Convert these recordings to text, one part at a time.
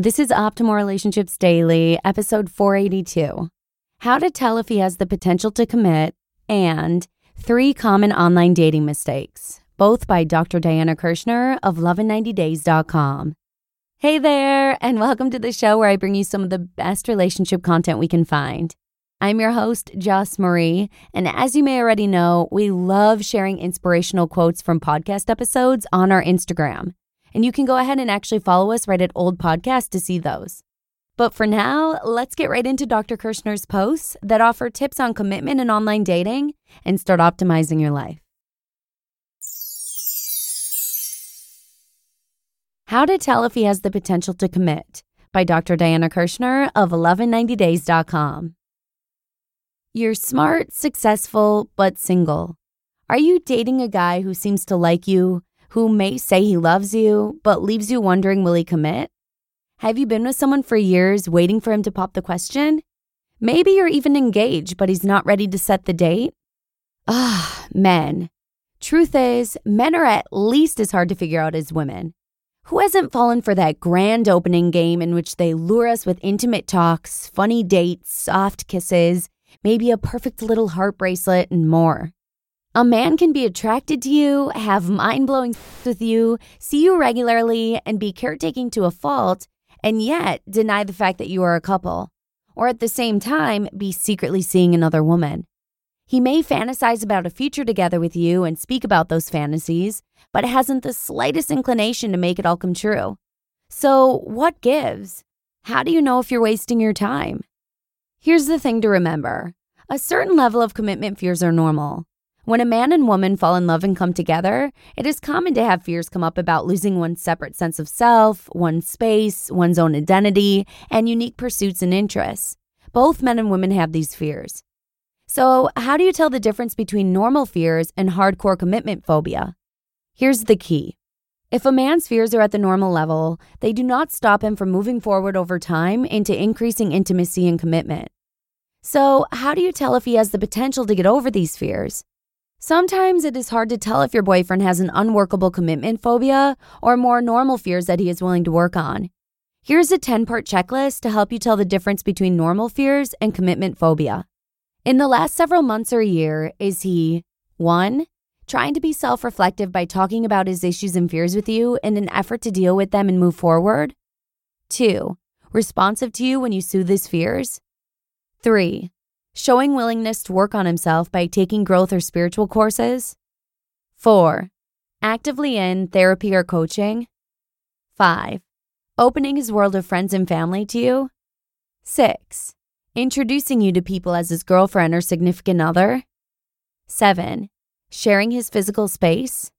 This is Optimal Relationships Daily, episode 482 How to Tell If He Has the Potential to Commit, and Three Common Online Dating Mistakes, both by Dr. Diana Kirschner of lovein90days.com. Hey there, and welcome to the show where I bring you some of the best relationship content we can find. I'm your host, Joss Marie, and as you may already know, we love sharing inspirational quotes from podcast episodes on our Instagram. And you can go ahead and actually follow us right at Old Podcast to see those. But for now, let's get right into Dr. Kirschner's posts that offer tips on commitment and online dating and start optimizing your life. How to Tell If He Has the Potential to Commit by Dr. Diana Kirschner of lovein90days.com. You're smart, successful, but single. Are you dating a guy who seems to like you, who may say he loves you, but leaves you wondering will he commit? Have you been with someone for years waiting for him to pop the question? Maybe you're even engaged, but he's not ready to set the date? Ah, men. Truth is, men are at least as hard to figure out as women. Who hasn't fallen for that grand opening game in which they lure us with intimate talks, funny dates, soft kisses, maybe a perfect little heart bracelet, and more? A man can be attracted to you, have mind blowing with you, see you regularly, and be caretaking to a fault, and yet deny the fact that you are a couple. Or at the same time, be secretly seeing another woman. He may fantasize about a future together with you and speak about those fantasies, but hasn't the slightest inclination to make it all come true. So, what gives? How do you know if you're wasting your time? Here's the thing to remember a certain level of commitment fears are normal. When a man and woman fall in love and come together, it is common to have fears come up about losing one's separate sense of self, one's space, one's own identity, and unique pursuits and interests. Both men and women have these fears. So, how do you tell the difference between normal fears and hardcore commitment phobia? Here's the key. If a man's fears are at the normal level, they do not stop him from moving forward over time into increasing intimacy and commitment. So, how do you tell if he has the potential to get over these fears? Sometimes it is hard to tell if your boyfriend has an unworkable commitment phobia or more normal fears that he is willing to work on. Here's a 10 part checklist to help you tell the difference between normal fears and commitment phobia. In the last several months or year, is he 1. Trying to be self reflective by talking about his issues and fears with you in an effort to deal with them and move forward? 2. Responsive to you when you soothe his fears? 3 showing willingness to work on himself by taking growth or spiritual courses. 4. Actively in therapy or coaching. 5. Opening his world of friends and family to you. 6. Introducing you to people as his girlfriend or significant other. 7. Sharing his physical space.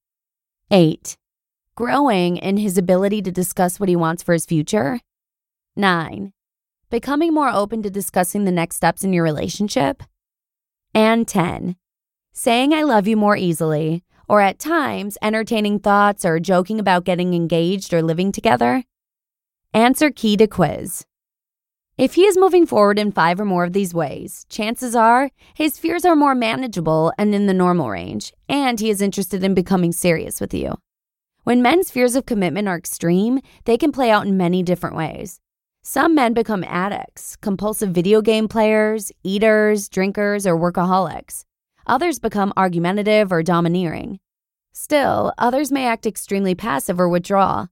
8. Growing in his ability to discuss what he wants for his future. 9 becoming more open to discussing the next steps in your relationship. And 10, saying I love you more easily, or at times entertaining thoughts or joking about getting engaged or living together. Answer key to quiz. If he is moving forward in five or more of these ways, chances are his fears are more manageable and in the normal range, and he is interested in becoming serious with you. When men's fears of commitment are extreme, they can play out in many different ways. Some men become addicts, compulsive video game players, eaters, drinkers, or workaholics. Others become argumentative or domineering. Still, others may act extremely passive or withdraw.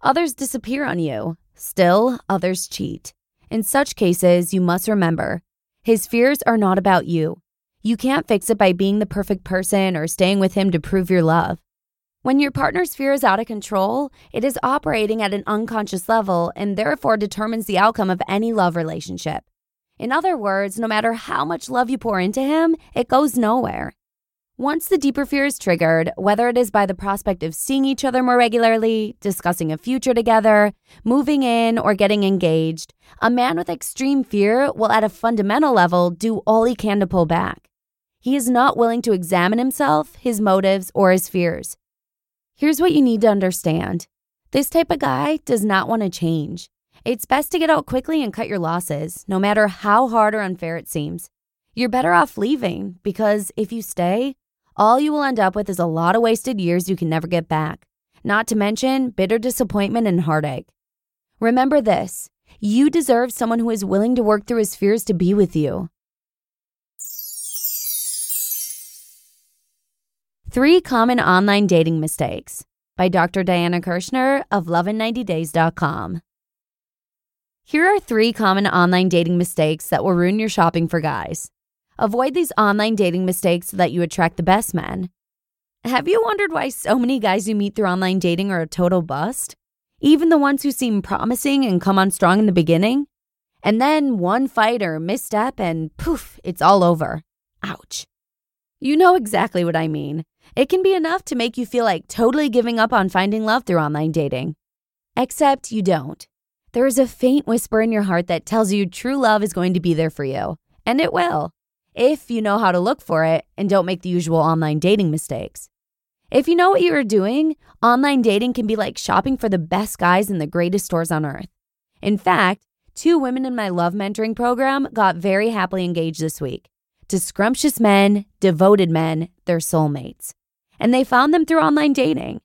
Others disappear on you. Still, others cheat. In such cases, you must remember his fears are not about you. You can't fix it by being the perfect person or staying with him to prove your love. When your partner's fear is out of control, it is operating at an unconscious level and therefore determines the outcome of any love relationship. In other words, no matter how much love you pour into him, it goes nowhere. Once the deeper fear is triggered, whether it is by the prospect of seeing each other more regularly, discussing a future together, moving in, or getting engaged, a man with extreme fear will, at a fundamental level, do all he can to pull back. He is not willing to examine himself, his motives, or his fears. Here's what you need to understand this type of guy does not want to change. It's best to get out quickly and cut your losses, no matter how hard or unfair it seems. You're better off leaving because if you stay, all you will end up with is a lot of wasted years you can never get back, not to mention bitter disappointment and heartache. Remember this you deserve someone who is willing to work through his fears to be with you. Three Common Online Dating Mistakes by Dr. Diana Kirschner of Love90days.com. Here are three common online dating mistakes that will ruin your shopping for guys. Avoid these online dating mistakes so that you attract the best men. Have you wondered why so many guys you meet through online dating are a total bust? Even the ones who seem promising and come on strong in the beginning? And then one fight or misstep and poof, it's all over. Ouch. You know exactly what I mean. It can be enough to make you feel like totally giving up on finding love through online dating. Except you don't. There is a faint whisper in your heart that tells you true love is going to be there for you, and it will, if you know how to look for it and don't make the usual online dating mistakes. If you know what you are doing, online dating can be like shopping for the best guys in the greatest stores on earth. In fact, two women in my love mentoring program got very happily engaged this week to scrumptious men, devoted men, their soulmates. And they found them through online dating.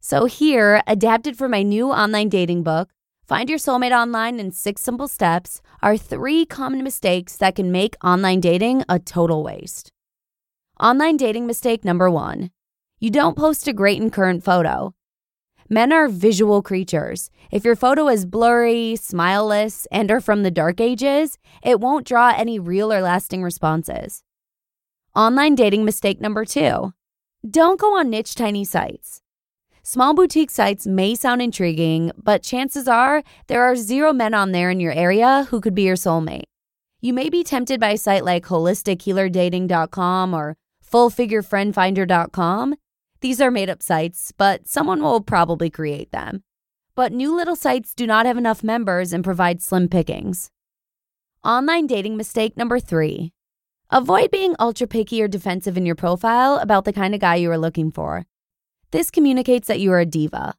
So, here, adapted for my new online dating book, Find Your Soulmate Online in Six Simple Steps, are three common mistakes that can make online dating a total waste. Online dating mistake number one you don't post a great and current photo. Men are visual creatures. If your photo is blurry, smileless, and are from the dark ages, it won't draw any real or lasting responses. Online dating mistake number two don't go on niche tiny sites. Small boutique sites may sound intriguing, but chances are there are zero men on there in your area who could be your soulmate. You may be tempted by a site like holistichealerdating.com or fullfigurefriendfinder.com. These are made up sites, but someone will probably create them. But new little sites do not have enough members and provide slim pickings. Online dating mistake number three avoid being ultra picky or defensive in your profile about the kind of guy you are looking for. This communicates that you are a diva.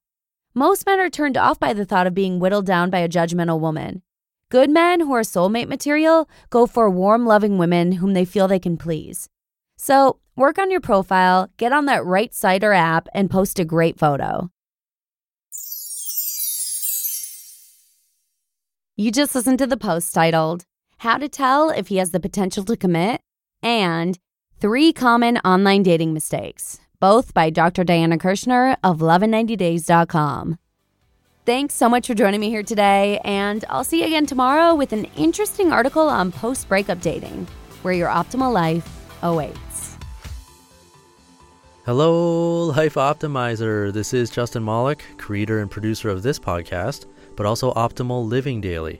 Most men are turned off by the thought of being whittled down by a judgmental woman. Good men who are soulmate material go for warm, loving women whom they feel they can please. So, work on your profile, get on that right site or app, and post a great photo. You just listened to the post titled, How to Tell If He Has the Potential to Commit and Three Common Online Dating Mistakes, both by Dr. Diana Kirschner of Love90days.com. Thanks so much for joining me here today, and I'll see you again tomorrow with an interesting article on post breakup dating, where your optimal life awaits. Hello, Life Optimizer. This is Justin Malik, creator and producer of this podcast, but also Optimal Living Daily,